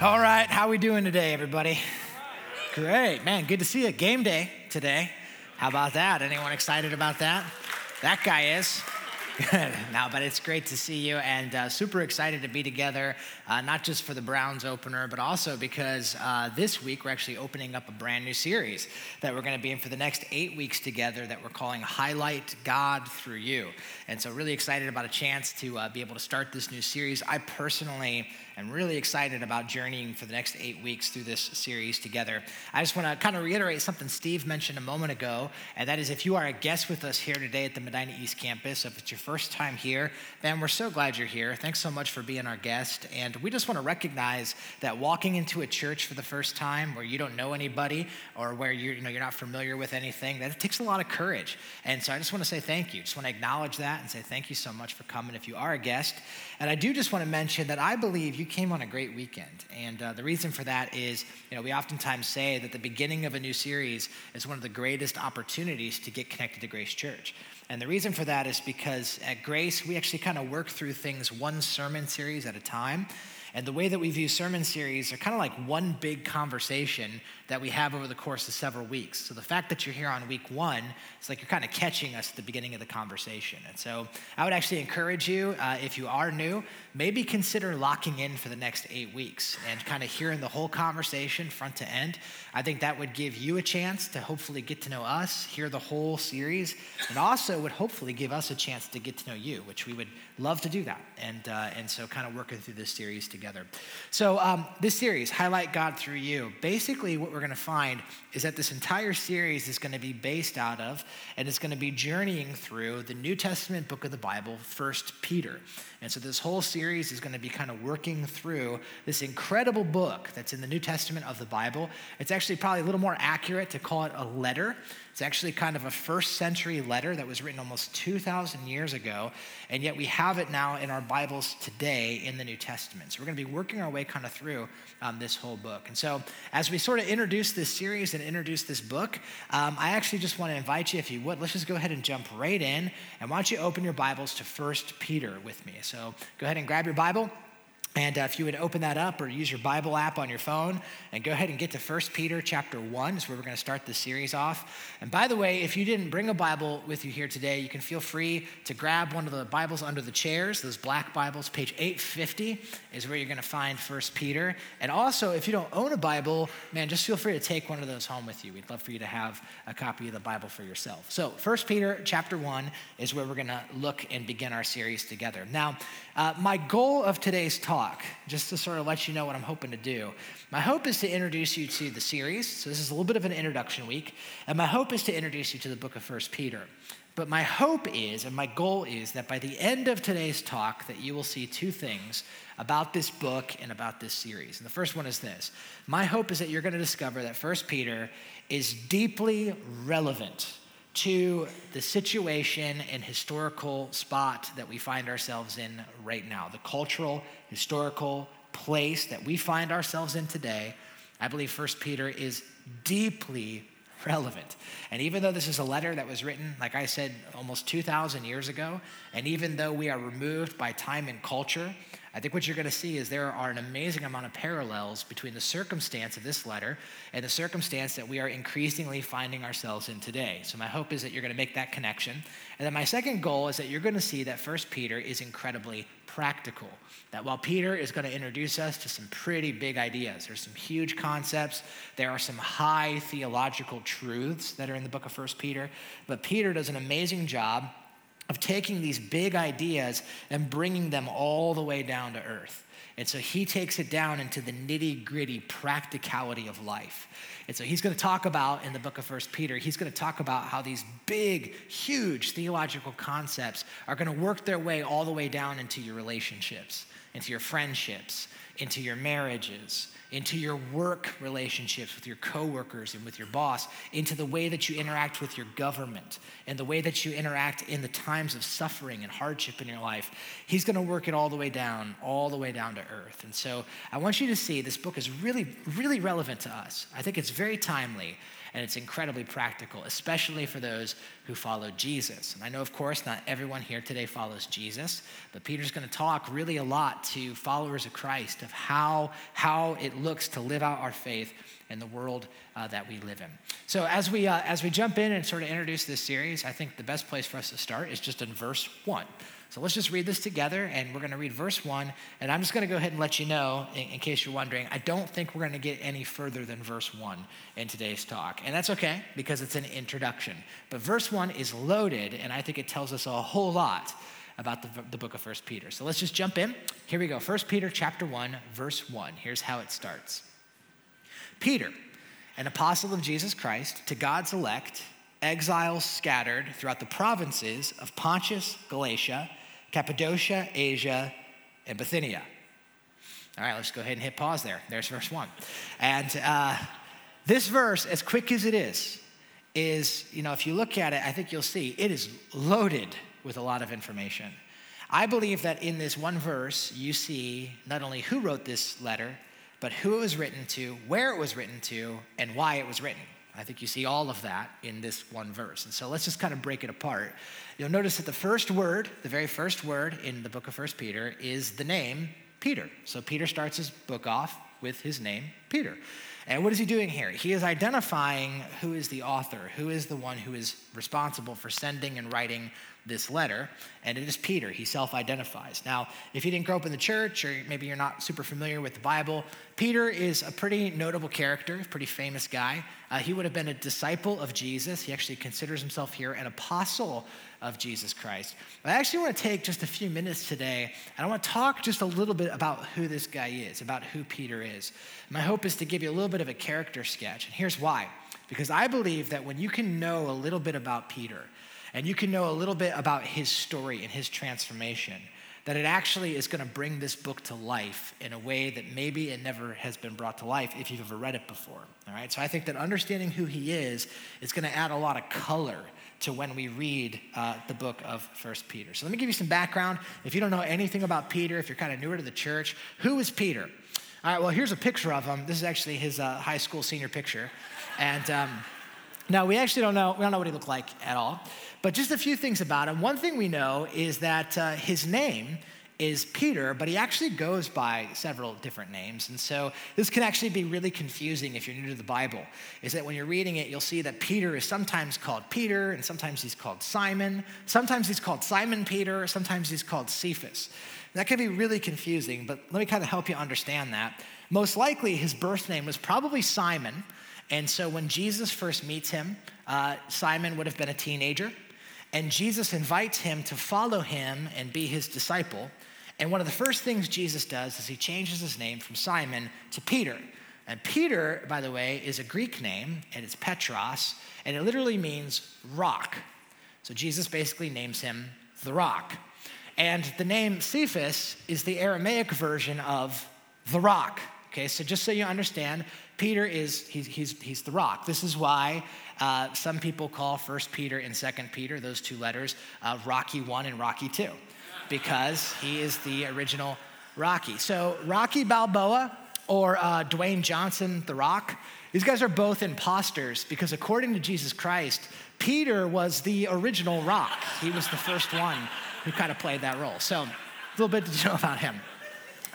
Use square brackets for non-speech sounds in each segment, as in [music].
All right, how we doing today, everybody? Great, man. Good to see you. Game day today. How about that? Anyone excited about that? That guy is. [laughs] No, but it's great to see you and uh, super excited to be together, uh, not just for the Browns opener, but also because uh, this week we're actually opening up a brand new series that we're going to be in for the next eight weeks together that we're calling Highlight God Through You. And so, really excited about a chance to uh, be able to start this new series. I personally am really excited about journeying for the next eight weeks through this series together. I just want to kind of reiterate something Steve mentioned a moment ago, and that is if you are a guest with us here today at the Medina East Campus, if it's your first time here, then we're so glad you're here. Thanks so much for being our guest. And we just want to recognize that walking into a church for the first time where you don't know anybody or where you're, you know, you're not familiar with anything, that it takes a lot of courage. And so I just want to say thank you. Just want to acknowledge that and say thank you so much for coming if you are a guest. And I do just want to mention that I believe you came on a great weekend. And uh, the reason for that is, you know, we oftentimes say that the beginning of a new series is one of the greatest opportunities to get connected to Grace Church. And the reason for that is because at Grace, we actually kind of work through things one sermon series at a time. And the way that we view sermon series are kind of like one big conversation that we have over the course of several weeks. So the fact that you're here on week one, it's like you're kind of catching us at the beginning of the conversation. And so I would actually encourage you, uh, if you are new, maybe consider locking in for the next eight weeks and kind of hearing the whole conversation front to end. I think that would give you a chance to hopefully get to know us, hear the whole series, and also would hopefully give us a chance to get to know you, which we would love to do that. And, uh, and so kind of working through this series together. So um, this series, Highlight God Through You, basically what we're we're going to find is that this entire series is going to be based out of and it's going to be journeying through the New Testament book of the Bible, First Peter. And so this whole series is going to be kind of working through this incredible book that's in the New Testament of the Bible. It's actually probably a little more accurate to call it a letter it's actually kind of a first century letter that was written almost 2,000 years ago, and yet we have it now in our Bibles today in the New Testament. So we're going to be working our way kind of through um, this whole book. And so as we sort of introduce this series and introduce this book, um, I actually just want to invite you, if you would, let's just go ahead and jump right in. And why don't you open your Bibles to First Peter with me? So go ahead and grab your Bible. And uh, if you would open that up or use your Bible app on your phone and go ahead and get to 1 Peter chapter 1 is where we're going to start this series off. And by the way, if you didn't bring a Bible with you here today, you can feel free to grab one of the Bibles under the chairs, those black Bibles. Page 850 is where you're going to find 1 Peter. And also, if you don't own a Bible, man, just feel free to take one of those home with you. We'd love for you to have a copy of the Bible for yourself. So 1 Peter chapter 1 is where we're going to look and begin our series together. Now, uh, my goal of today's talk, just to sort of let you know what I'm hoping to do, my hope is to introduce you to the series. So this is a little bit of an introduction week, and my hope is to introduce you to the book of First Peter. But my hope is, and my goal is, that by the end of today's talk, that you will see two things about this book and about this series. And the first one is this: my hope is that you're going to discover that First Peter is deeply relevant to the situation and historical spot that we find ourselves in right now, the cultural, historical place that we find ourselves in today. I believe First Peter is deeply relevant. And even though this is a letter that was written, like I said, almost 2,000 years ago, and even though we are removed by time and culture, I think what you're going to see is there are an amazing amount of parallels between the circumstance of this letter and the circumstance that we are increasingly finding ourselves in today. So, my hope is that you're going to make that connection. And then, my second goal is that you're going to see that First Peter is incredibly practical. That while Peter is going to introduce us to some pretty big ideas, there's some huge concepts, there are some high theological truths that are in the book of First Peter, but Peter does an amazing job of taking these big ideas and bringing them all the way down to earth. And so he takes it down into the nitty gritty practicality of life. And so he's going to talk about in the book of First Peter, he's going to talk about how these big, huge theological concepts are going to work their way all the way down into your relationships, into your friendships, into your marriages, into your work relationships with your coworkers and with your boss, into the way that you interact with your government and the way that you interact in the times of suffering and hardship in your life. He's going to work it all the way down, all the way down to earth. And so I want you to see this book is really, really relevant to us. I think it's very timely and it's incredibly practical, especially for those who follow Jesus. And I know, of course, not everyone here today follows Jesus, but Peter's going to talk really a lot to followers of Christ of how, how it looks to live out our faith in the world uh, that we live in. So as we, uh, as we jump in and sort of introduce this series, I think the best place for us to start is just in verse one. So let's just read this together, and we're going to read verse one. And I'm just going to go ahead and let you know, in, in case you're wondering, I don't think we're going to get any further than verse one in today's talk. And that's okay because it's an introduction. But verse one is loaded, and I think it tells us a whole lot about the, the book of First Peter. So let's just jump in. Here we go. First Peter chapter 1, verse 1. Here's how it starts. Peter, an apostle of Jesus Christ, to God's elect, exiles scattered throughout the provinces of Pontus, Galatia, Cappadocia, Asia, and Bithynia. All right, let's go ahead and hit pause there. There's verse one. And uh, this verse, as quick as it is, is, you know, if you look at it, I think you'll see it is loaded with a lot of information. I believe that in this one verse, you see not only who wrote this letter, but who it was written to, where it was written to, and why it was written. I think you see all of that in this one verse. And so let's just kind of break it apart. You'll notice that the first word, the very first word in the book of First Peter, is the name Peter. So Peter starts his book off with his name, Peter. And what is he doing here? He is identifying who is the author, who is the one who is responsible for sending and writing this letter, and it is Peter. He self identifies. Now, if you didn't grow up in the church, or maybe you're not super familiar with the Bible, Peter is a pretty notable character, pretty famous guy. Uh, he would have been a disciple of Jesus. He actually considers himself here an apostle of Jesus Christ. I actually want to take just a few minutes today, and I want to talk just a little bit about who this guy is, about who Peter is. My hope is to give you a little bit of a character sketch, and here's why. Because I believe that when you can know a little bit about Peter, and you can know a little bit about his story and his transformation, that it actually is going to bring this book to life in a way that maybe it never has been brought to life if you've ever read it before. All right, so I think that understanding who he is is going to add a lot of color to when we read uh, the book of First Peter. So let me give you some background. If you don't know anything about Peter, if you're kind of newer to the church, who is Peter? All right, well, here's a picture of him. This is actually his uh, high school senior picture. And um, now we actually don't know, we don't know what he looked like at all. But just a few things about him. One thing we know is that uh, his name is Peter, but he actually goes by several different names. And so this can actually be really confusing if you're new to the Bible. Is that when you're reading it, you'll see that Peter is sometimes called Peter, and sometimes he's called Simon. Sometimes he's called Simon Peter, sometimes he's called Cephas. That can be really confusing, but let me kind of help you understand that. Most likely, his birth name was probably Simon. And so when Jesus first meets him, uh, Simon would have been a teenager. And Jesus invites him to follow him and be his disciple. And one of the first things Jesus does is he changes his name from Simon to Peter. And Peter, by the way, is a Greek name, and it's Petros, and it literally means rock. So Jesus basically names him the rock. And the name Cephas is the Aramaic version of the rock. Okay, so just so you understand, Peter is, he's, he's, he's the rock. This is why uh, some people call First Peter and Second Peter, those two letters, uh, Rocky 1 and Rocky 2 because he is the original Rocky. So, Rocky Balboa or uh, Dwayne Johnson, The Rock, these guys are both imposters because, according to Jesus Christ, Peter was the original rock. He was the first one who kind of played that role. So, a little bit to know about him.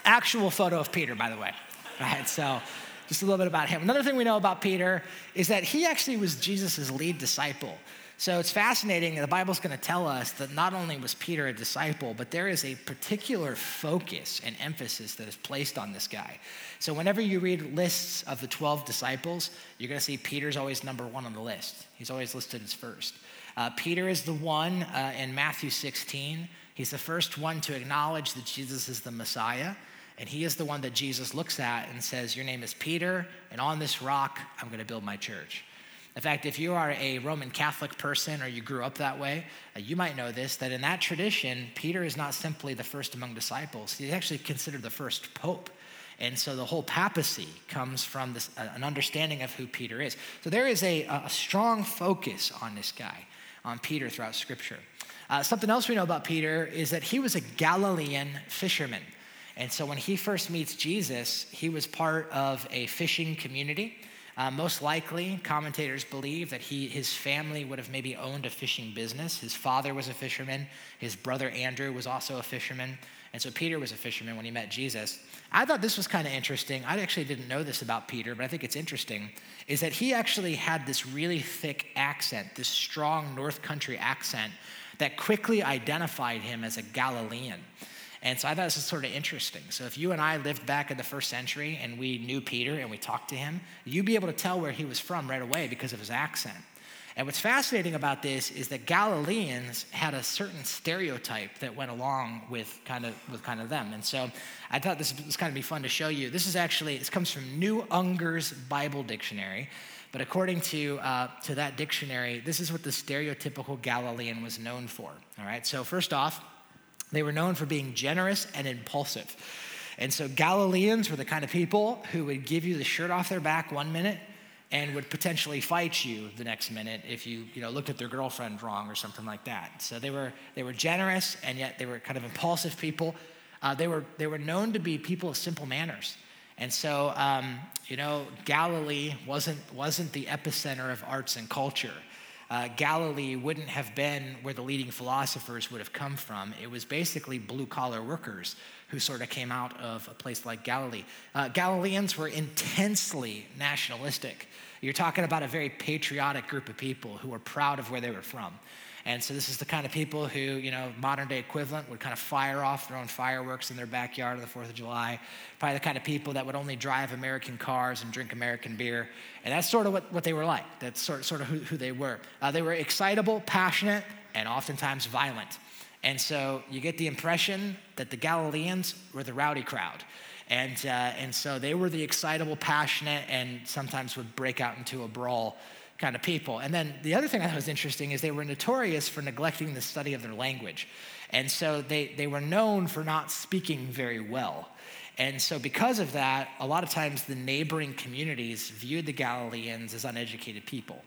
Actual photo of Peter, by the way. All right, so just a little bit about him. Another thing we know about Peter is that he actually was Jesus' lead disciple. So it's fascinating. That the Bible's going to tell us that not only was Peter a disciple, but there is a particular focus and emphasis that is placed on this guy. So whenever you read lists of the 12 disciples, you're going to see Peter's always number one on the list. He's always listed as first. Uh, Peter is the one uh, in Matthew 16. He's the first one to acknowledge that Jesus is the Messiah. And he is the one that Jesus looks at and says, Your name is Peter, and on this rock, I'm going to build my church. In fact, if you are a Roman Catholic person or you grew up that way, uh, you might know this that in that tradition, Peter is not simply the first among disciples, he's actually considered the first pope. And so the whole papacy comes from this, uh, an understanding of who Peter is. So there is a, a strong focus on this guy, on Peter throughout Scripture. Uh, something else we know about Peter is that he was a Galilean fisherman. And so when he first meets Jesus, he was part of a fishing community. Uh, most likely, commentators believe that he, his family would have maybe owned a fishing business. His father was a fisherman, his brother Andrew was also a fisherman, and so Peter was a fisherman when he met Jesus. I thought this was kind of interesting. I actually didn't know this about Peter, but I think it's interesting, is that he actually had this really thick accent, this strong North Country accent that quickly identified him as a Galilean. And so I thought this was sort of interesting. So if you and I lived back in the first century and we knew Peter and we talked to him, you'd be able to tell where he was from right away because of his accent. And what's fascinating about this is that Galileans had a certain stereotype that went along with kind of with kind of them. And so I thought this was kind of be fun to show you. This is actually this comes from New Unger's Bible Dictionary. But according to, uh, to that dictionary, this is what the stereotypical Galilean was known for. All right, so first off, they were known for being generous and impulsive. And so Galileans were the kind of people who would give you the shirt off their back one minute and would potentially fight you the next minute if you, you know, looked at their girlfriend wrong or something like that. So they were, they were generous and yet they were kind of impulsive people. Uh, they, were, they were known to be people of simple manners. And so, um, you know, Galilee wasn't, wasn't the epicenter of arts and culture uh, Galilee wouldn't have been where the leading philosophers would have come from. It was basically blue collar workers who sort of came out of a place like Galilee. Uh, Galileans were intensely nationalistic. You're talking about a very patriotic group of people who were proud of where they were from. And so this is the kind of people who, you know, modern day equivalent would kind of fire off their own fireworks in their backyard on the 4th of July. Probably the kind of people that would only drive American cars and drink American beer. And that's sort of what, what they were like. That's sort, sort of who, who they were. Uh, they were excitable, passionate, and oftentimes violent. And so you get the impression that the Galileans were the rowdy crowd. And, uh, and so they were the excitable, passionate, and sometimes would break out into a brawl kind of people. And then the other thing that was interesting is they were notorious for neglecting the study of their language. And so they, they were known for not speaking very well. And so, because of that, a lot of times the neighboring communities viewed the Galileans as uneducated people.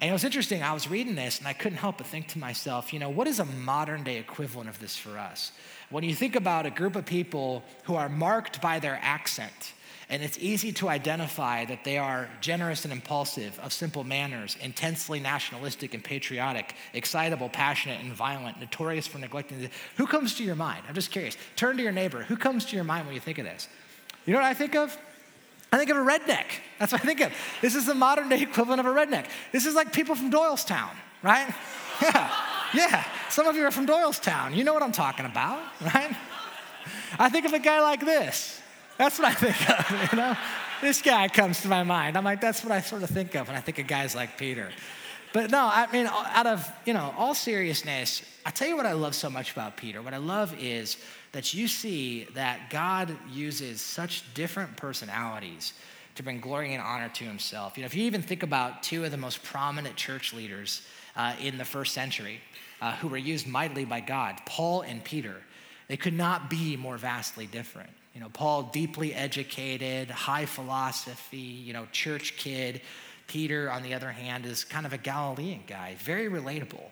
And it was interesting, I was reading this and I couldn't help but think to myself, you know, what is a modern day equivalent of this for us? When you think about a group of people who are marked by their accent, and it's easy to identify that they are generous and impulsive, of simple manners, intensely nationalistic and patriotic, excitable, passionate, and violent, notorious for neglecting. The, who comes to your mind? I'm just curious. Turn to your neighbor. Who comes to your mind when you think of this? You know what I think of? I think of a redneck. That's what I think of. This is the modern day equivalent of a redneck. This is like people from Doylestown, right? [laughs] Yeah, yeah. Some of you are from Doylestown. You know what I'm talking about, right? I think of a guy like this. That's what I think of, [laughs] you know? This guy comes to my mind. I'm like, that's what I sort of think of when I think of guys like Peter. But no, I mean, out of, you know, all seriousness, I tell you what I love so much about Peter. What I love is that you see that God uses such different personalities to bring glory and honor to himself. You know, if you even think about two of the most prominent church leaders uh, in the first century uh, who were used mightily by God, Paul and Peter, they could not be more vastly different. You know, Paul, deeply educated, high philosophy, you know, church kid. Peter, on the other hand, is kind of a Galilean guy, very relatable.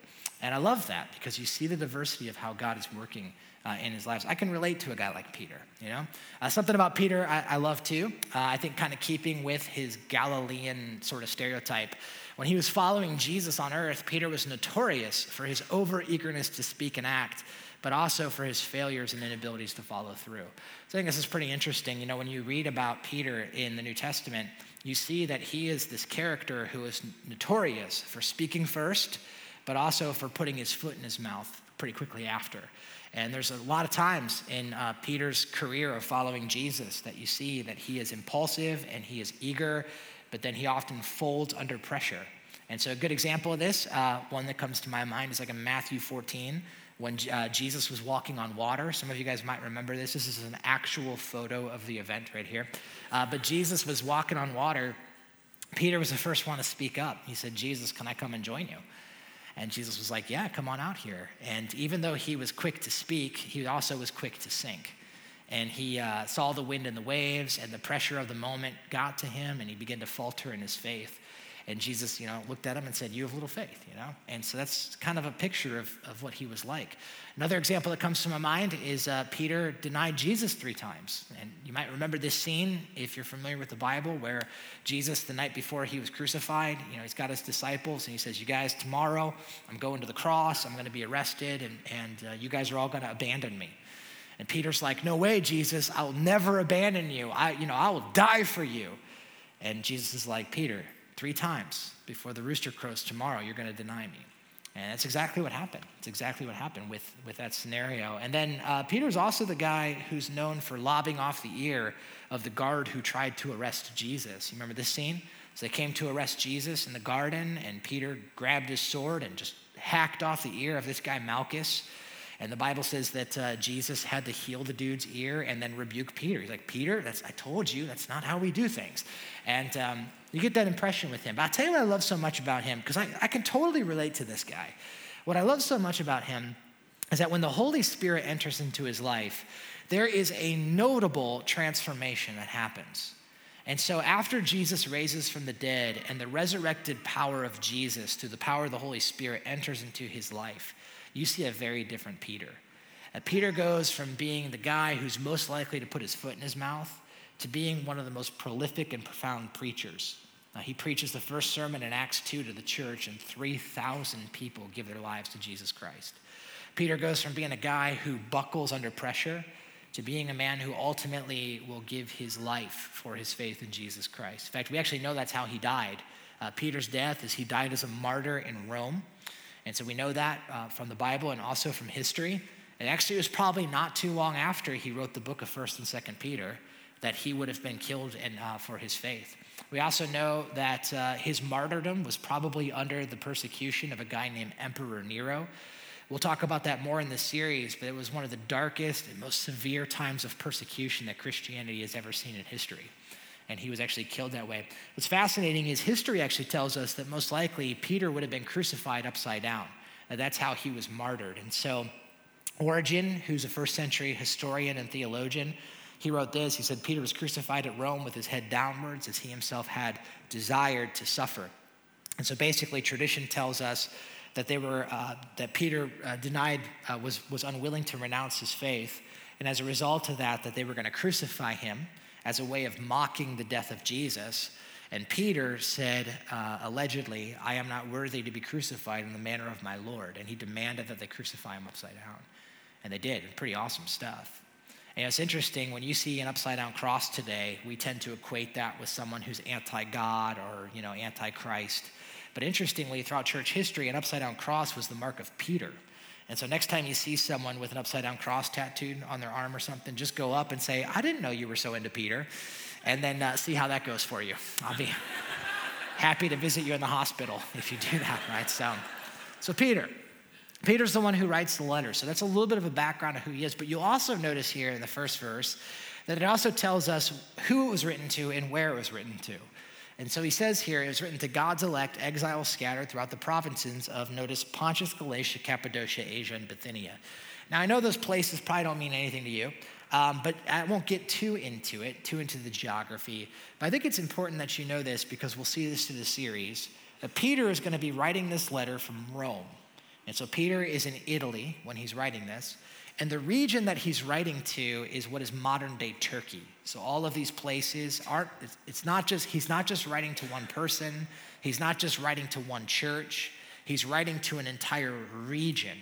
And I love that because you see the diversity of how God is working uh, in his lives. I can relate to a guy like Peter, you know? Uh, something about Peter I, I love too. Uh, I think kind of keeping with his Galilean sort of stereotype. When he was following Jesus on earth, Peter was notorious for his over eagerness to speak and act but also for his failures and inabilities to follow through. So I think this is pretty interesting. You know, when you read about Peter in the New Testament, you see that he is this character who is notorious for speaking first, but also for putting his foot in his mouth pretty quickly after. And there's a lot of times in uh, Peter's career of following Jesus that you see that he is impulsive and he is eager, but then he often folds under pressure. And so, a good example of this, uh, one that comes to my mind, is like in Matthew 14 when uh, Jesus was walking on water. Some of you guys might remember this. This is an actual photo of the event right here. Uh, but Jesus was walking on water. Peter was the first one to speak up. He said, Jesus, can I come and join you? And Jesus was like, Yeah, come on out here. And even though he was quick to speak, he also was quick to sink. and he uh, saw the wind and the waves, and the pressure of the moment got to him, and he began to falter in his faith. And Jesus, you know, looked at him and said, You have little faith, you know? And so that's kind of a picture of, of what he was like. Another example that comes to my mind is uh, Peter denied Jesus three times. And you might remember this scene if you're familiar with the Bible, where Jesus, the night before he was crucified, you know, he's got his disciples and he says, You guys, tomorrow I'm going to the cross, I'm going to be arrested, and, and uh, you guys are all going to abandon me. And Peter's like, No way, Jesus, I'll never abandon you. I, you know, I will die for you. And Jesus is like, Peter, Three times before the rooster crows tomorrow, you're going to deny me. And that's exactly what happened. It's exactly what happened with, with that scenario. And then uh, Peter's also the guy who's known for lobbing off the ear of the guard who tried to arrest Jesus. You remember this scene? So they came to arrest Jesus in the garden, and Peter grabbed his sword and just hacked off the ear of this guy, Malchus. And the Bible says that uh, Jesus had to heal the dude's ear and then rebuke Peter. He's like, Peter, that's, I told you, that's not how we do things. And um, you get that impression with him. But I'll tell you what I love so much about him, because I, I can totally relate to this guy. What I love so much about him is that when the Holy Spirit enters into his life, there is a notable transformation that happens. And so, after Jesus raises from the dead and the resurrected power of Jesus through the power of the Holy Spirit enters into his life, you see a very different Peter. Uh, Peter goes from being the guy who's most likely to put his foot in his mouth to being one of the most prolific and profound preachers. Uh, he preaches the first sermon in Acts 2 to the church, and 3,000 people give their lives to Jesus Christ. Peter goes from being a guy who buckles under pressure to being a man who ultimately will give his life for his faith in Jesus Christ. In fact, we actually know that's how he died. Uh, Peter's death is he died as a martyr in Rome. And so we know that uh, from the Bible and also from history. And actually, it was probably not too long after he wrote the book of 1st and 2nd Peter that he would have been killed in, uh, for his faith. We also know that uh, his martyrdom was probably under the persecution of a guy named Emperor Nero. We'll talk about that more in the series, but it was one of the darkest and most severe times of persecution that Christianity has ever seen in history. And he was actually killed that way. What's fascinating is history actually tells us that most likely Peter would have been crucified upside down. And that's how he was martyred. And so, Origen, who's a first century historian and theologian, he wrote this. He said, Peter was crucified at Rome with his head downwards as he himself had desired to suffer. And so basically, tradition tells us that they were, uh, that Peter uh, denied, uh, was, was unwilling to renounce his faith. And as a result of that, that they were going to crucify him as a way of mocking the death of Jesus. And Peter said, uh, allegedly, I am not worthy to be crucified in the manner of my Lord. And he demanded that they crucify him upside down. And they did. Pretty awesome stuff. And it's interesting when you see an upside down cross today, we tend to equate that with someone who's anti God or, you know, anti Christ. But interestingly, throughout church history, an upside down cross was the mark of Peter. And so next time you see someone with an upside down cross tattooed on their arm or something, just go up and say, I didn't know you were so into Peter. And then uh, see how that goes for you. I'll be [laughs] happy to visit you in the hospital if you do that, right? So, so Peter, Peter's the one who writes the letter. So that's a little bit of a background of who he is. But you'll also notice here in the first verse that it also tells us who it was written to and where it was written to. And so he says here it was written to God's elect, exiles scattered throughout the provinces of, notice, Pontus, Galatia, Cappadocia, Asia, and Bithynia. Now, I know those places probably don't mean anything to you, um, but I won't get too into it, too into the geography. But I think it's important that you know this because we'll see this through the series. That Peter is going to be writing this letter from Rome. And so Peter is in Italy when he's writing this. And the region that he's writing to is what is modern day Turkey. So all of these places aren't, it's not just, he's not just writing to one person, he's not just writing to one church, he's writing to an entire region.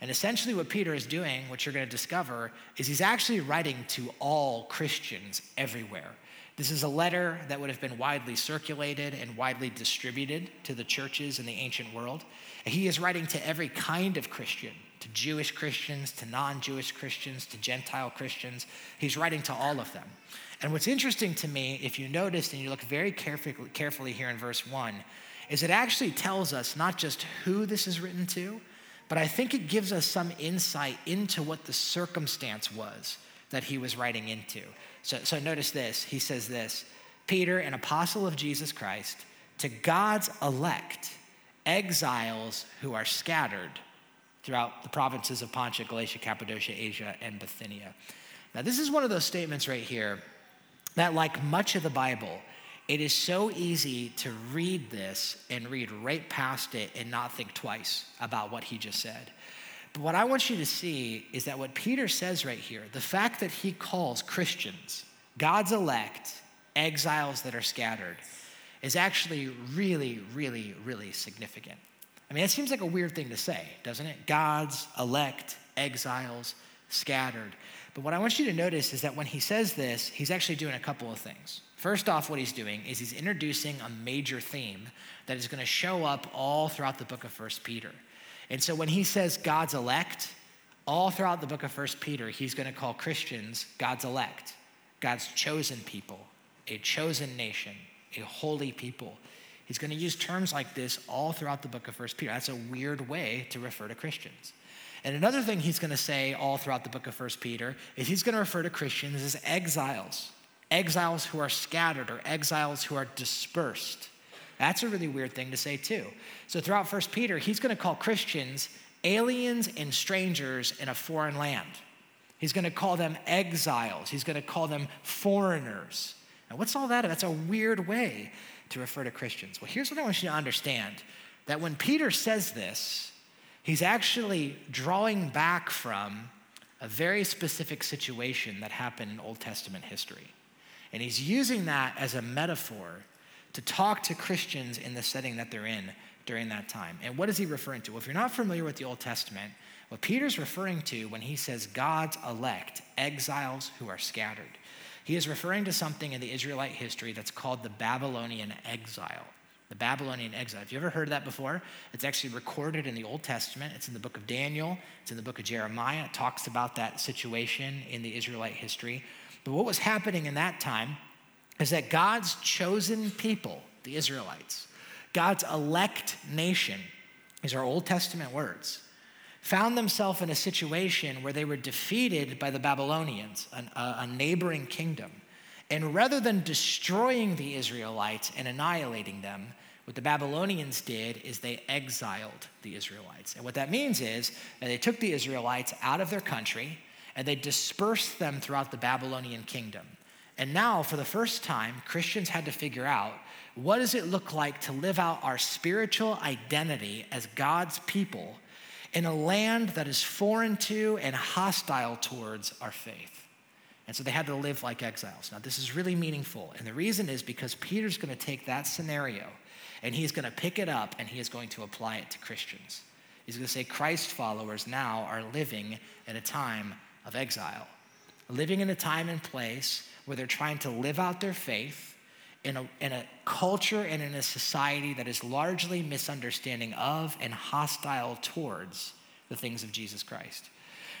And essentially, what Peter is doing, what you're going to discover, is he's actually writing to all Christians everywhere. This is a letter that would have been widely circulated and widely distributed to the churches in the ancient world. He is writing to every kind of Christian, to Jewish Christians, to non Jewish Christians, to Gentile Christians. He's writing to all of them. And what's interesting to me, if you notice and you look very carefully, carefully here in verse one, is it actually tells us not just who this is written to, but I think it gives us some insight into what the circumstance was that he was writing into. So, so notice this. He says this Peter, an apostle of Jesus Christ, to God's elect exiles who are scattered throughout the provinces of Pontus, Galatia, Cappadocia, Asia, and Bithynia. Now, this is one of those statements right here that, like much of the Bible, it is so easy to read this and read right past it and not think twice about what he just said. But what I want you to see is that what Peter says right here, the fact that he calls Christians, God's elect, exiles that are scattered, is actually really, really, really significant. I mean, it seems like a weird thing to say, doesn't it? God's elect, exiles, scattered. But what I want you to notice is that when he says this, he's actually doing a couple of things. First off, what he's doing is he's introducing a major theme that is going to show up all throughout the book of First Peter. And so when he says God's elect, all throughout the book of First Peter, he's going to call Christians God's elect, God's chosen people, a chosen nation, a holy people. He's going to use terms like this all throughout the book of First Peter. That's a weird way to refer to Christians. And another thing he's going to say all throughout the book of First Peter is he's going to refer to Christians as exiles, exiles who are scattered or exiles who are dispersed. That's a really weird thing to say too. So throughout First Peter, he's going to call Christians aliens and strangers in a foreign land. He's going to call them exiles. He's going to call them foreigners. Now, what's all that? That's a weird way to refer to Christians. Well, here's what I want you to understand that when Peter says this, he's actually drawing back from a very specific situation that happened in Old Testament history. And he's using that as a metaphor to talk to Christians in the setting that they're in during that time. And what is he referring to? Well, if you're not familiar with the Old Testament, what Peter's referring to when he says God's elect, exiles who are scattered, he is referring to something in the Israelite history that's called the Babylonian exile. The Babylonian exile. Have you ever heard of that before? It's actually recorded in the Old Testament. It's in the book of Daniel, it's in the book of Jeremiah. It talks about that situation in the Israelite history. But what was happening in that time is that God's chosen people, the Israelites, God's elect nation, these are Old Testament words, found themselves in a situation where they were defeated by the Babylonians, an, a, a neighboring kingdom. And rather than destroying the Israelites and annihilating them, what the Babylonians did is they exiled the Israelites. And what that means is that they took the Israelites out of their country and they dispersed them throughout the Babylonian kingdom. And now, for the first time, Christians had to figure out what does it look like to live out our spiritual identity as God's people in a land that is foreign to and hostile towards our faith. And so they had to live like exiles. Now, this is really meaningful. And the reason is because Peter's going to take that scenario and he's going to pick it up and he is going to apply it to Christians. He's going to say Christ followers now are living in a time of exile, living in a time and place where they're trying to live out their faith in a, in a culture and in a society that is largely misunderstanding of and hostile towards the things of Jesus Christ.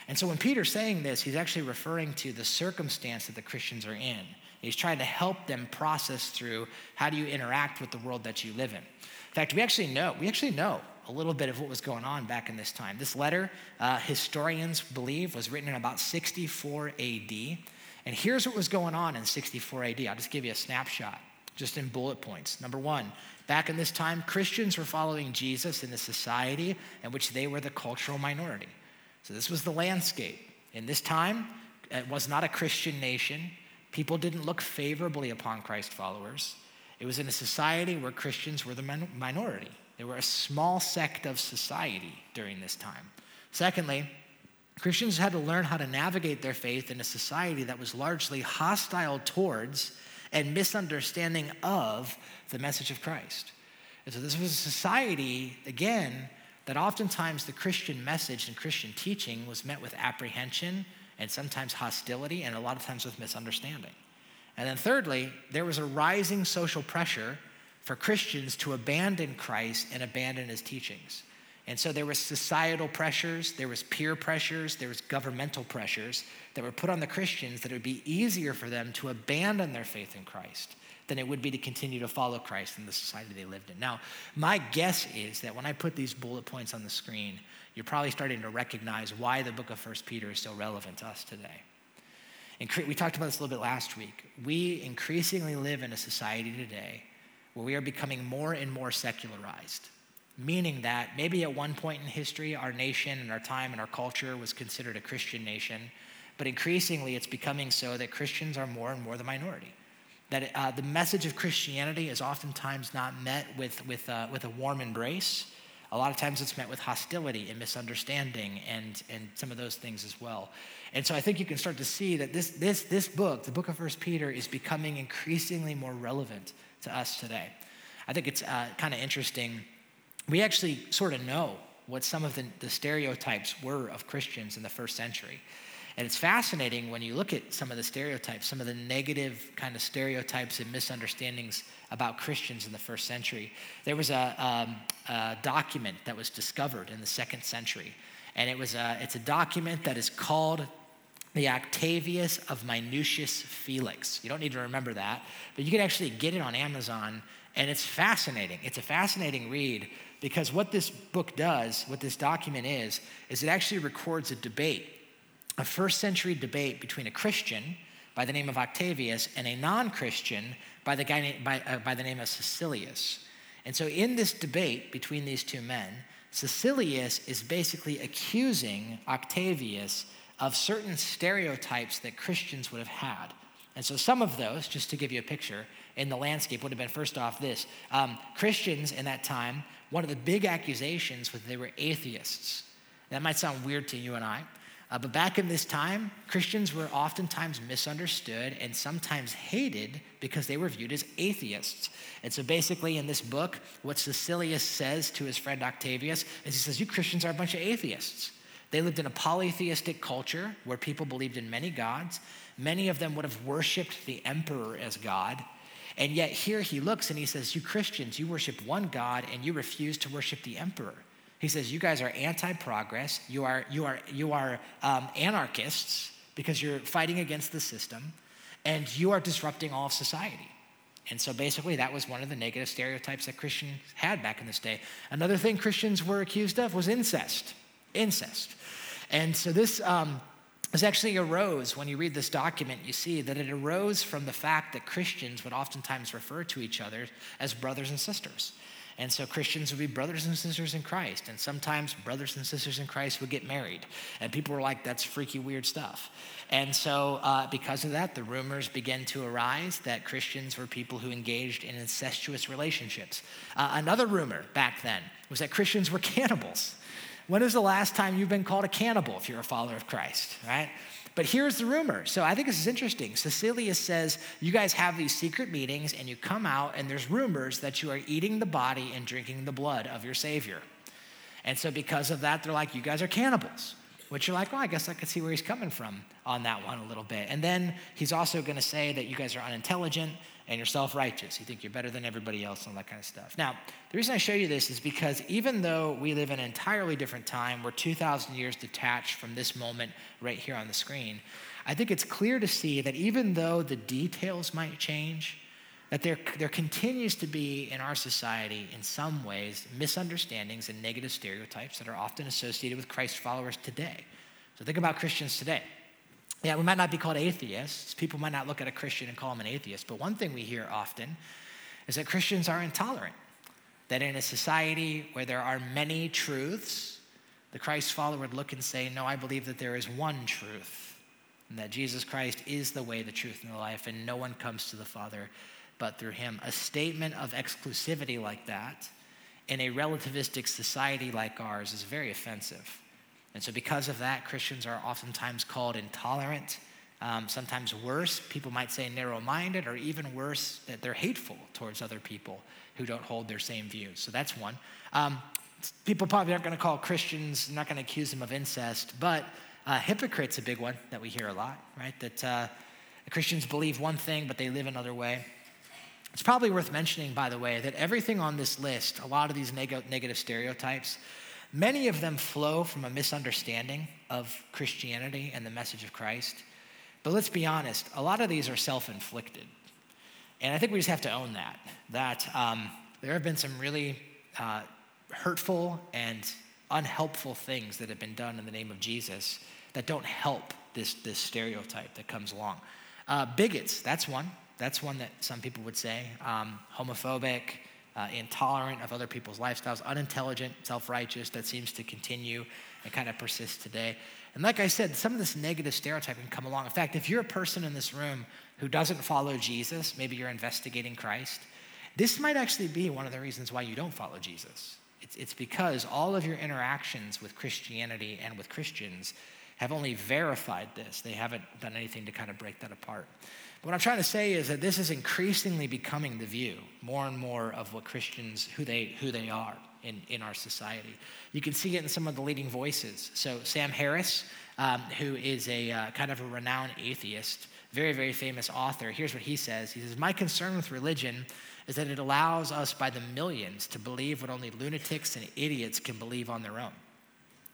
And so when Peter's saying this, he's actually referring to the circumstance that the Christians are in. He's trying to help them process through how do you interact with the world that you live in. In fact, we actually know, we actually know a little bit of what was going on back in this time. This letter, uh, historians believe, was written in about 64 AD. And here's what was going on in 64 AD. I'll just give you a snapshot just in bullet points. Number one, back in this time, Christians were following Jesus in a society in which they were the cultural minority. So this was the landscape. In this time, it was not a Christian nation. People didn't look favorably upon Christ followers. It was in a society where Christians were the minority. They were a small sect of society during this time. Secondly, Christians had to learn how to navigate their faith in a society that was largely hostile towards and misunderstanding of the message of Christ. And so this was a society, again, that oftentimes the Christian message and Christian teaching was met with apprehension and sometimes hostility and a lot of times with misunderstanding. And then thirdly, there was a rising social pressure for Christians to abandon Christ and abandon his teachings. And so there was societal pressures, there was peer pressures, there was governmental pressures that were put on the Christians that it would be easier for them to abandon their faith in Christ than it would be to continue to follow Christ in the society they lived in. Now, my guess is that when I put these bullet points on the screen, you're probably starting to recognize why the book of First Peter is so relevant to us today. And we talked about this a little bit last week. We increasingly live in a society today where we are becoming more and more secularized meaning that maybe at one point in history, our nation and our time and our culture was considered a Christian nation. but increasingly it's becoming so that Christians are more and more the minority. That uh, the message of Christianity is oftentimes not met with, with, uh, with a warm embrace. A lot of times it's met with hostility and misunderstanding and, and some of those things as well. And so I think you can start to see that this, this, this book, the book of First Peter, is becoming increasingly more relevant to us today. I think it's uh, kind of interesting. We actually sort of know what some of the, the stereotypes were of Christians in the first century. And it's fascinating when you look at some of the stereotypes, some of the negative kind of stereotypes and misunderstandings about Christians in the first century. There was a, um, a document that was discovered in the second century, and it was a, it's a document that is called the Octavius of Minucius Felix. You don't need to remember that, but you can actually get it on Amazon, and it's fascinating. It's a fascinating read because what this book does, what this document is, is it actually records a debate, a first century debate between a Christian by the name of Octavius and a non Christian by, the by, uh, by the name of Caecilius. And so, in this debate between these two men, Caecilius is basically accusing Octavius of certain stereotypes that Christians would have had. And so, some of those, just to give you a picture, in the landscape would have been first off this um, Christians in that time one of the big accusations was they were atheists. That might sound weird to you and I, uh, but back in this time, Christians were oftentimes misunderstood and sometimes hated because they were viewed as atheists. And so basically, in this book, what Caecilius says to his friend Octavius is he says, You Christians are a bunch of atheists. They lived in a polytheistic culture where people believed in many gods. Many of them would have worshiped the emperor as God. And yet here he looks and he says, You Christians, you worship one God and you refuse to worship the emperor. He says, You guys are anti progress, you are, you are, you are um, anarchists because you're fighting against the system, and you are disrupting all of society. And so basically, that was one of the negative stereotypes that Christians had back in this day. Another thing Christians were accused of was incest. Incest. And so this um, this actually arose, when you read this document, you see that it arose from the fact that Christians would oftentimes refer to each other as brothers and sisters. And so Christians would be brothers and sisters in Christ. And sometimes brothers and sisters in Christ would get married. And people were like, that's freaky, weird stuff. And so, uh, because of that, the rumors began to arise that Christians were people who engaged in incestuous relationships. Uh, another rumor back then was that Christians were [laughs] cannibals. When is the last time you've been called a cannibal if you're a follower of Christ, right? But here's the rumor. So I think this is interesting. Caecilius says, You guys have these secret meetings and you come out, and there's rumors that you are eating the body and drinking the blood of your Savior. And so, because of that, they're like, You guys are cannibals. Which you're like, Well, I guess I can see where he's coming from on that one a little bit. And then he's also going to say that you guys are unintelligent and you're self righteous. You think you're better than everybody else and all that kind of stuff. Now, the reason I show you this is because even though we live in an entirely different time, we're 2,000 years detached from this moment right here on the screen, I think it's clear to see that even though the details might change, that there, there continues to be in our society, in some ways, misunderstandings and negative stereotypes that are often associated with Christ followers today. So think about Christians today. Yeah, we might not be called atheists. People might not look at a Christian and call him an atheist. But one thing we hear often is that Christians are intolerant. That in a society where there are many truths, the Christ follower would look and say, No, I believe that there is one truth, and that Jesus Christ is the way, the truth, and the life, and no one comes to the Father but through him. A statement of exclusivity like that in a relativistic society like ours is very offensive. And so, because of that, Christians are oftentimes called intolerant, um, sometimes worse. People might say narrow minded, or even worse, that they're hateful towards other people who don't hold their same views. So, that's one. Um, people probably aren't going to call Christians, not going to accuse them of incest, but uh, hypocrite's a big one that we hear a lot, right? That uh, Christians believe one thing, but they live another way. It's probably worth mentioning, by the way, that everything on this list, a lot of these neg- negative stereotypes, Many of them flow from a misunderstanding of Christianity and the message of Christ. But let's be honest, a lot of these are self inflicted. And I think we just have to own that, that um, there have been some really uh, hurtful and unhelpful things that have been done in the name of Jesus that don't help this, this stereotype that comes along. Uh, bigots, that's one. That's one that some people would say. Um, homophobic, uh, intolerant of other people's lifestyles, unintelligent, self righteous, that seems to continue and kind of persist today. And like I said, some of this negative stereotyping come along. In fact, if you're a person in this room who doesn't follow Jesus, maybe you're investigating Christ, this might actually be one of the reasons why you don't follow Jesus. It's, it's because all of your interactions with Christianity and with Christians have only verified this. They haven't done anything to kind of break that apart. What I'm trying to say is that this is increasingly becoming the view, more and more of what Christians, who they, who they are in, in our society. You can see it in some of the leading voices. So, Sam Harris, um, who is a uh, kind of a renowned atheist, very, very famous author, here's what he says He says, My concern with religion is that it allows us by the millions to believe what only lunatics and idiots can believe on their own.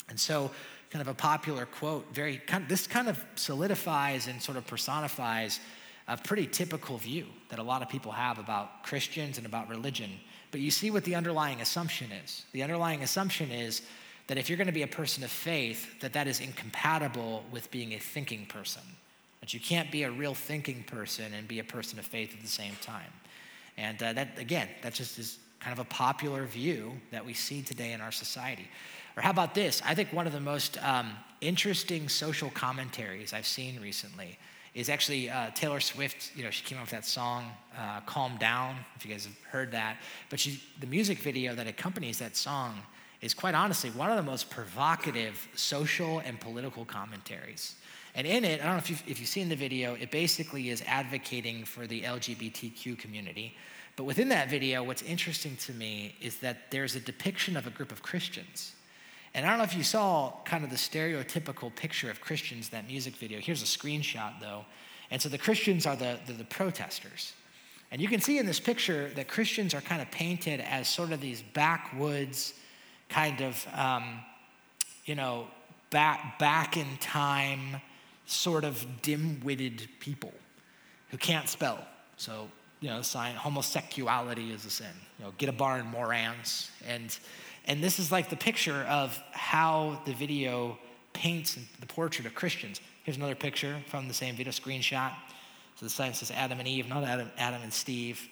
And so, kind of a popular quote, very kind of, this kind of solidifies and sort of personifies a pretty typical view that a lot of people have about Christians and about religion. But you see what the underlying assumption is. The underlying assumption is that if you're going to be a person of faith, that that is incompatible with being a thinking person. That you can't be a real thinking person and be a person of faith at the same time. And uh, that, again, that just is kind of a popular view that we see today in our society. Or how about this? I think one of the most um, interesting social commentaries I've seen recently is actually uh, Taylor Swift. You know, she came up with that song, uh, "Calm Down." If you guys have heard that, but she, the music video that accompanies that song is quite honestly one of the most provocative social and political commentaries. And in it, I don't know if you've, if you've seen the video, it basically is advocating for the LGBTQ community. But within that video, what's interesting to me is that there's a depiction of a group of Christians. And I don't know if you saw kind of the stereotypical picture of Christians that music video. Here's a screenshot, though. And so the Christians are the, the, the protesters. And you can see in this picture that Christians are kind of painted as sort of these backwoods, kind of, um, you know, back, back in time, sort of dim witted people who can't spell. So, you know, sign homosexuality is a sin. You know, get a bar in Morans. And, and this is like the picture of how the video paints the portrait of Christians. Here's another picture from the same video screenshot. So the sign says Adam and Eve, not Adam, Adam and Steve.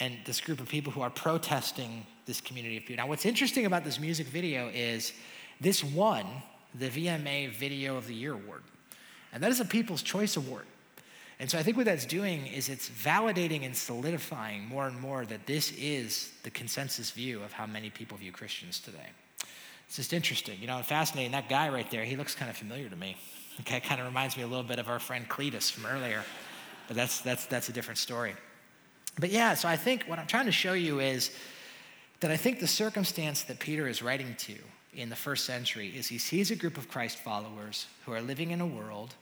And this group of people who are protesting this community of people. Now, what's interesting about this music video is this won the VMA Video of the Year award. And that is a People's Choice Award. And so I think what that's doing is it's validating and solidifying more and more that this is the consensus view of how many people view Christians today. It's just interesting, you know, fascinating. That guy right there, he looks kind of familiar to me. Okay, kind of reminds me a little bit of our friend Cletus from earlier, but that's that's that's a different story. But yeah, so I think what I'm trying to show you is that I think the circumstance that Peter is writing to in the first century is he sees a group of Christ followers who are living in a world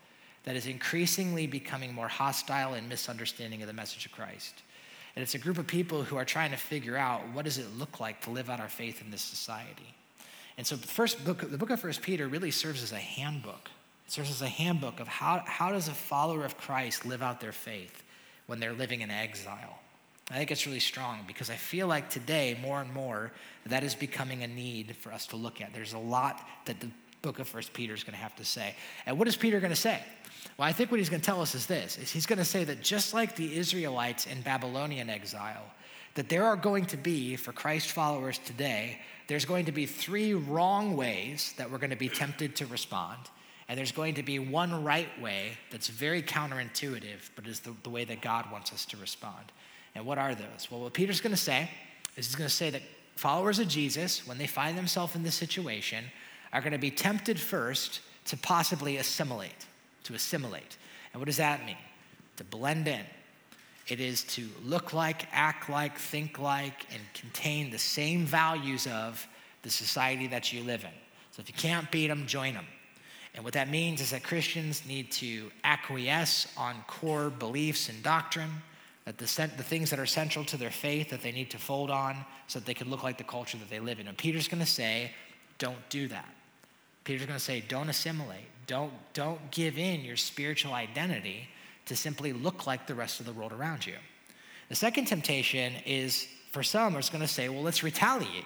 that is increasingly becoming more hostile and misunderstanding of the message of Christ. And it's a group of people who are trying to figure out what does it look like to live out our faith in this society. And so the first book, the book of First Peter really serves as a handbook. It serves as a handbook of how, how does a follower of Christ live out their faith when they're living in exile. I think it's really strong because I feel like today, more and more, that is becoming a need for us to look at. There's a lot that the book of First Peter is going to have to say. And what is Peter going to say? Well, I think what he's going to tell us is this is he's going to say that just like the Israelites in Babylonian exile, that there are going to be, for Christ followers today, there's going to be three wrong ways that we're going to be tempted to respond. And there's going to be one right way that's very counterintuitive, but is the, the way that God wants us to respond. And what are those? Well, what Peter's going to say is he's going to say that followers of Jesus, when they find themselves in this situation, are going to be tempted first to possibly assimilate, to assimilate. And what does that mean? To blend in. It is to look like, act like, think like, and contain the same values of the society that you live in. So if you can't beat them, join them. And what that means is that Christians need to acquiesce on core beliefs and doctrine, that the, the things that are central to their faith that they need to fold on so that they can look like the culture that they live in. And Peter's going to say, don't do that. Peter's going to say, don't assimilate. Don't, don't give in your spiritual identity to simply look like the rest of the world around you. The second temptation is for some, it's going to say, well, let's retaliate,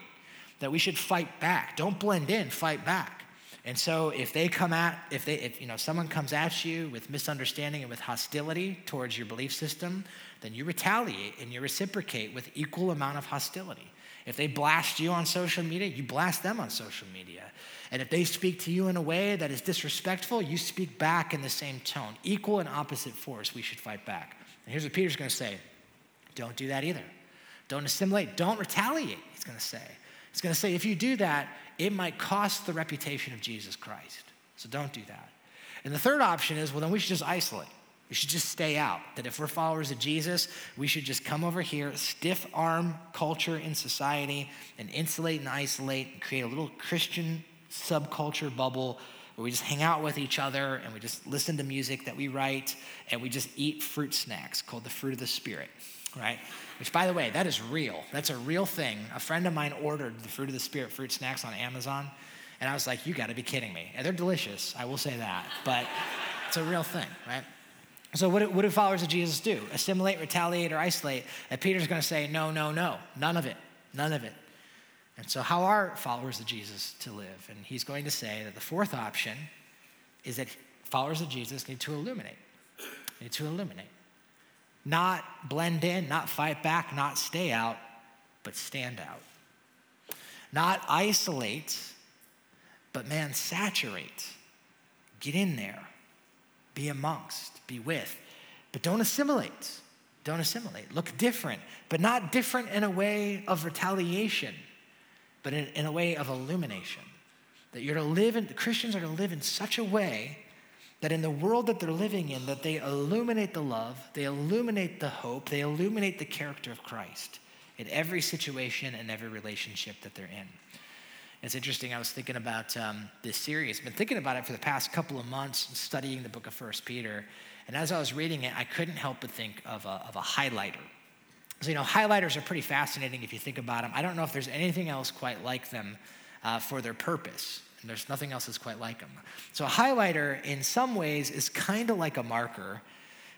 that we should fight back. Don't blend in, fight back. And so if they come at, if they, if you know, someone comes at you with misunderstanding and with hostility towards your belief system, then you retaliate and you reciprocate with equal amount of hostility. If they blast you on social media, you blast them on social media. And if they speak to you in a way that is disrespectful, you speak back in the same tone. Equal and opposite force, we should fight back. And here's what Peter's gonna say don't do that either. Don't assimilate, don't retaliate, he's gonna say. He's gonna say, if you do that, it might cost the reputation of Jesus Christ. So don't do that. And the third option is, well, then we should just isolate. We should just stay out. That if we're followers of Jesus, we should just come over here, stiff arm culture in society, and insulate and isolate and create a little Christian subculture bubble where we just hang out with each other and we just listen to music that we write and we just eat fruit snacks called the fruit of the Spirit, right? Which, by the way, that is real. That's a real thing. A friend of mine ordered the fruit of the Spirit fruit snacks on Amazon, and I was like, you gotta be kidding me. And they're delicious, I will say that, but [laughs] it's a real thing, right? So, what do, what do followers of Jesus do? Assimilate, retaliate, or isolate? And Peter's gonna say, no, no, no, none of it, none of it. And so, how are followers of Jesus to live? And he's going to say that the fourth option is that followers of Jesus need to illuminate. Need to illuminate. Not blend in, not fight back, not stay out, but stand out. Not isolate, but man, saturate. Get in there. Be amongst, be with. But don't assimilate. Don't assimilate. Look different, but not different in a way of retaliation but in, in a way of illumination. That you're to live in, Christians are to live in such a way that in the world that they're living in, that they illuminate the love, they illuminate the hope, they illuminate the character of Christ in every situation and every relationship that they're in. It's interesting. I was thinking about um, this series. Been thinking about it for the past couple of months, studying the book of First Peter. And as I was reading it, I couldn't help but think of a, of a highlighter. So, you know, highlighters are pretty fascinating if you think about them. I don't know if there's anything else quite like them uh, for their purpose. And there's nothing else that's quite like them. So, a highlighter, in some ways, is kind of like a marker,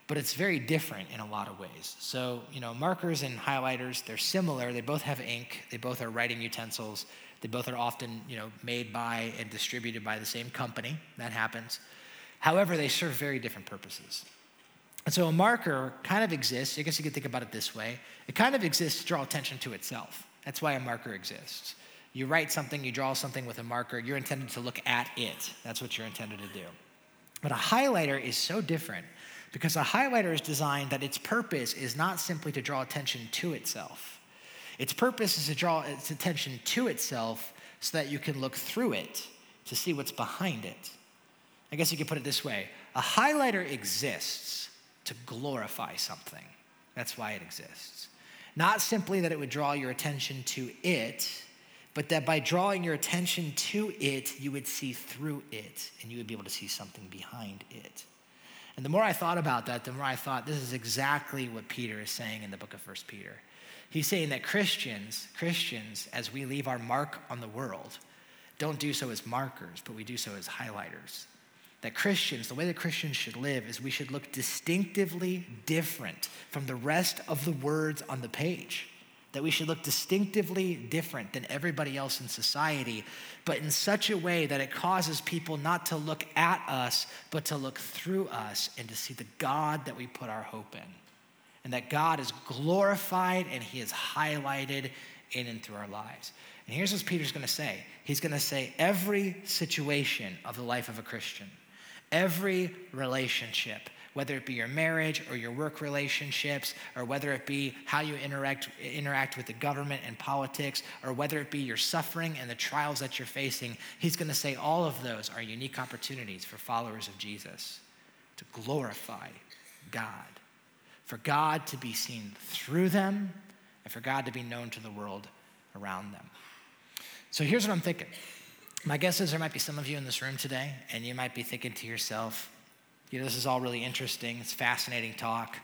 but it's very different in a lot of ways. So, you know, markers and highlighters, they're similar. They both have ink, they both are writing utensils. They both are often, you know, made by and distributed by the same company. That happens. However, they serve very different purposes. And so a marker kind of exists, I guess you could think about it this way. It kind of exists to draw attention to itself. That's why a marker exists. You write something, you draw something with a marker, you're intended to look at it. That's what you're intended to do. But a highlighter is so different because a highlighter is designed that its purpose is not simply to draw attention to itself. Its purpose is to draw its attention to itself so that you can look through it to see what's behind it. I guess you could put it this way a highlighter exists to glorify something. That's why it exists. Not simply that it would draw your attention to it, but that by drawing your attention to it, you would see through it and you would be able to see something behind it. And the more I thought about that, the more I thought this is exactly what Peter is saying in the book of First Peter. He's saying that Christians, Christians, as we leave our mark on the world, don't do so as markers, but we do so as highlighters that Christians, the way that Christians should live is we should look distinctively different from the rest of the words on the page. That we should look distinctively different than everybody else in society, but in such a way that it causes people not to look at us, but to look through us and to see the God that we put our hope in. And that God is glorified and he is highlighted in and through our lives. And here's what Peter's gonna say He's gonna say, every situation of the life of a Christian Every relationship, whether it be your marriage or your work relationships, or whether it be how you interact, interact with the government and politics, or whether it be your suffering and the trials that you're facing, he's going to say all of those are unique opportunities for followers of Jesus to glorify God, for God to be seen through them, and for God to be known to the world around them. So here's what I'm thinking. My guess is there might be some of you in this room today, and you might be thinking to yourself, you know, this is all really interesting. It's fascinating talk.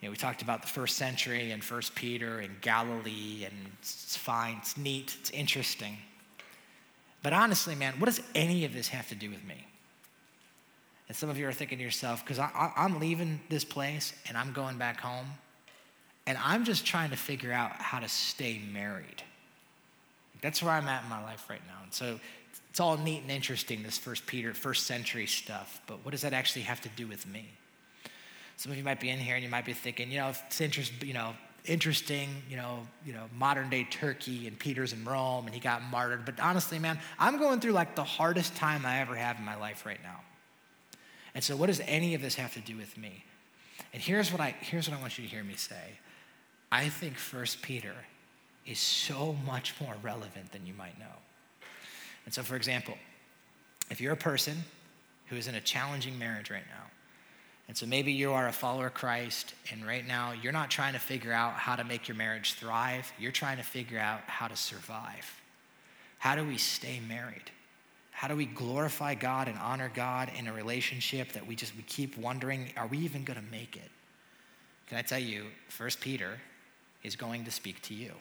You know, we talked about the first century and First Peter and Galilee, and it's fine, it's neat, it's interesting. But honestly, man, what does any of this have to do with me? And some of you are thinking to yourself, because I'm leaving this place and I'm going back home, and I'm just trying to figure out how to stay married. That's where I'm at in my life right now. And so It's all neat and interesting, this first Peter, first century stuff, but what does that actually have to do with me? Some of you might be in here and you might be thinking, you know, it's you know, interesting, you know, you know, modern day Turkey and Peter's in Rome and he got martyred. But honestly, man, I'm going through like the hardest time I ever have in my life right now. And so what does any of this have to do with me? And here's what I here's what I want you to hear me say. I think First Peter is so much more relevant than you might know. And so for example, if you're a person who is in a challenging marriage right now, and so maybe you are a follower of Christ, and right now you're not trying to figure out how to make your marriage thrive. You're trying to figure out how to survive. How do we stay married? How do we glorify God and honor God in a relationship that we just we keep wondering, are we even going to make it? Can I tell you, First Peter is going to speak to you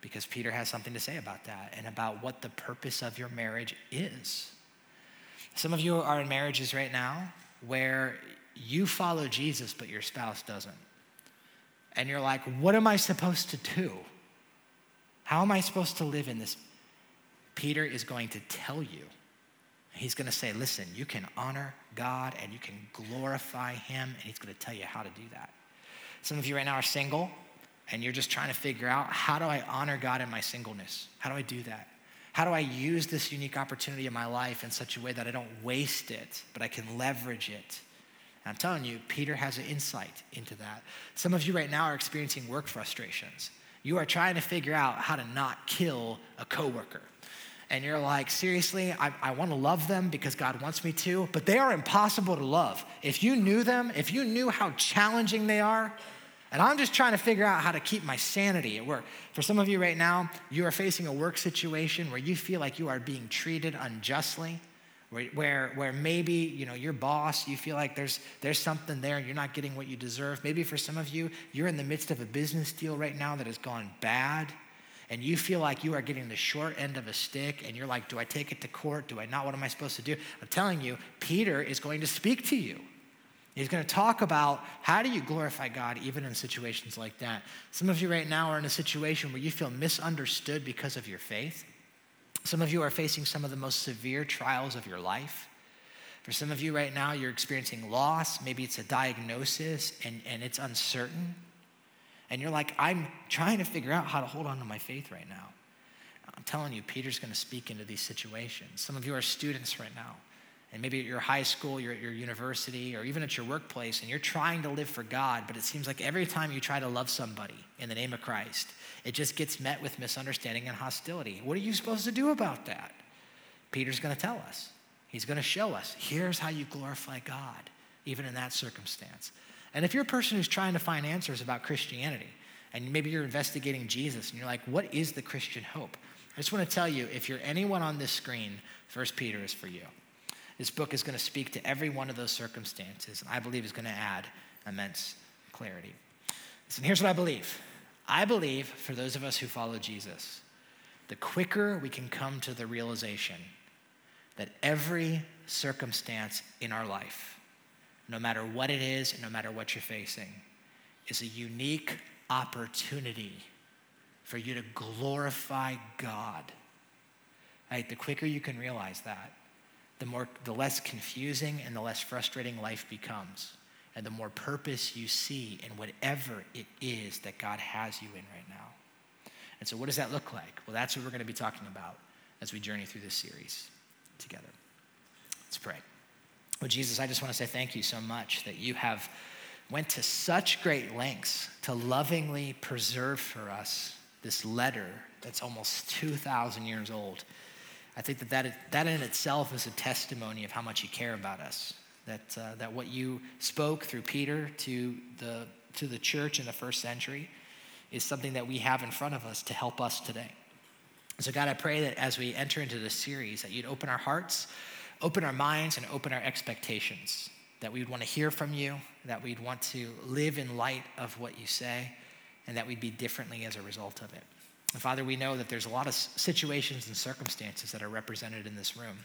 because Peter has something to say about that and about what the purpose of your marriage is. Some of you are in marriages right now where you follow Jesus, but your spouse doesn't. And you're like, what am I supposed to do? How am I supposed to live in this? Peter is going to tell you. He's going to say, listen, you can honor God and you can glorify Him, and He's going to tell you how to do that. Some of you right now are single and you're just trying to figure out how do I honor God in my singleness? How do I do that? How do I use this unique opportunity in my life in such a way that I don't waste it, but I can leverage it? I'm telling you, Peter has an insight into that. Some of you right now are experiencing work frustrations. You are trying to figure out how to not kill a coworker. And you're like, seriously, I, I want to love them because God wants me to, but they are impossible to love. If you knew them, if you knew how challenging they are, and I'm just trying to figure out how to keep my sanity at work. For some of you right now, you are facing a work situation where you feel like you are being treated unjustly where, where, maybe you know your boss you feel like there's there's something there and you're not getting what you deserve. Maybe for some of you you're in the midst of a business deal right now that has gone bad and you feel like you are getting the short end of a stick and you're like do i take it to court? Do i not? What am i supposed to do? I'm telling you peter is going to speak to you He's going to talk about how do you glorify God even in situations like that. Some of you right now are in a situation where you feel misunderstood because of your faith. Some of you are facing some of the most severe trials of your life. For some of you right now, you're experiencing loss. Maybe it's a diagnosis and, and it's uncertain. And you're like, I'm trying to figure out how to hold on to my faith right now. I'm telling you, Peter's going to speak into these situations. Some of you are students right now. And maybe at your high school, you're at your university, or even at your workplace, and you're trying to live for God, but it seems like every time you try to love somebody in the name of Christ, it just gets met with misunderstanding and hostility. What are you supposed to do about that? Peter's going to tell us. He's going to show us here's how you glorify God, even in that circumstance. And if you're a person who's trying to find answers about Christianity, and maybe you're investigating Jesus, and you're like, what is the Christian hope? I just want to tell you if you're anyone on this screen, First Peter is for you. This book is going to speak to every one of those circumstances, and I believe is going to add immense clarity. Listen, here's what I believe I believe for those of us who follow Jesus, the quicker we can come to the realization that every circumstance in our life, no matter what it is no matter what you're facing, is a unique opportunity for you to glorify God. Right? The quicker you can realize that, the more the less confusing and the less frustrating life becomes and the more purpose you see in whatever it is that God has you in right now. And so, what does that look like? Well, that's what we're going to be talking about as we journey through this series together. Let's pray. Well, Jesus, I just want to say thank you so much that you have went to such great lengths to lovingly preserve for us this letter that's almost 2,000 years old. I think that, that that in itself is a testimony of how much you care about us that, uh, that what you spoke through Peter to the, to the church in the first century is something that we have in front of us to help us today. So, God, I pray that as we enter into this series, that you'd open our hearts, open our minds, and open our expectations. That we would want to hear from you, that we'd want to live in light of what you say, and that we'd be differently as a result of it. And Father, we know that there's a lot of situations and circumstances that are represented in this room.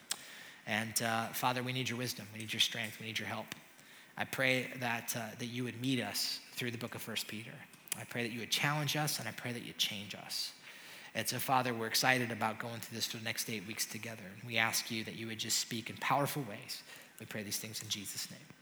And uh, Father, we need your wisdom, we need your strength, we need your help. I pray that, uh, that you would meet us through the book of First Peter. I pray that you would challenge us, and I pray that you'd change us. And so, Father, we're excited about going through this for the next eight weeks together. And we ask you that you would just speak in powerful ways. We pray these things in Jesus' name.